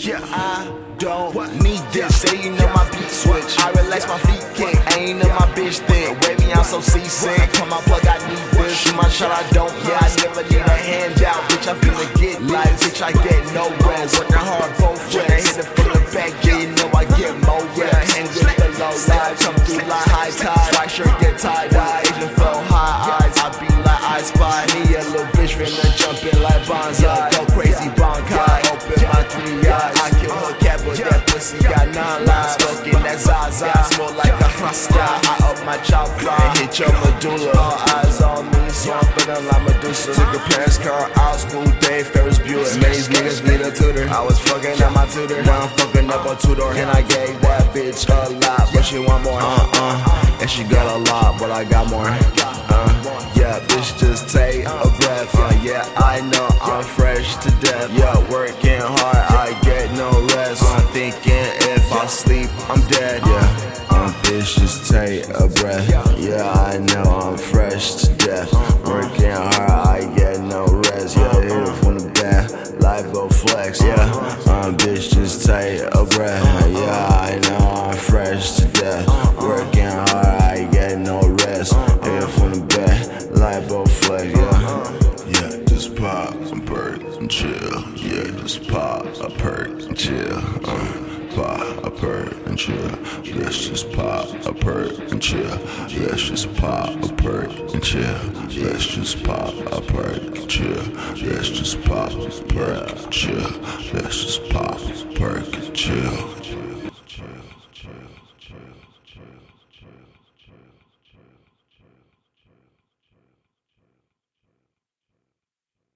Yeah, I don't need this. Say you know my beat switch. I relax my feet kick. I ain't know my bitch thick. Wavy, I'm so seasick. Come my plug, I need this. Shoot my shot, I don't. Yeah, I never need a handout. Bitch, I'm finna get life. Bitch, I get no rest. Working hard both ways. Hit it from the back, yeah, you know I get more rest. Hang with the low life. Come through like high tide. White shirt get tie dye. Asian flow, high eyes. I be like I spy. Me a little bitch finna Smoke like a Rasta. I up my chopper. And hit your medulla. All eyes on me, so I'm feeling like Medusa. Took a parents' car out, school day, Ferris Bueller. Many these niggas need a tutor. I was fucking at my tutor. Now I'm fucking up a tutor. And I gave that bitch a lot, but she want more. Uh uh. And she got a lot, but I got more. Uh, yeah, bitch, just take a breath. Uh, yeah, I know I'm fresh to death. Yeah, working hard, I get no rest. I'm thinking if I sleep, I'm dead. Yeah, bitch, just take a breath. Yeah, I know I'm fresh to death. Working hard, I get no rest. Yeah, hit it from the back, life go flex. Yeah, uh, bitch, just take a breath. Yeah, I know I'm fresh to death. Working hard, I get no rest. Hit it from the back, life go flex. Yeah. Yeah, just pop some perks and chill. Yeah, just pop a perk and chill. Uh, pop a perk and chill. Let's just pop a perk and chill. Let's just pop a perk and chill. Let's just pop a perk and chill. Let's just pop a perk and chill. Let's just pop a perk and chill.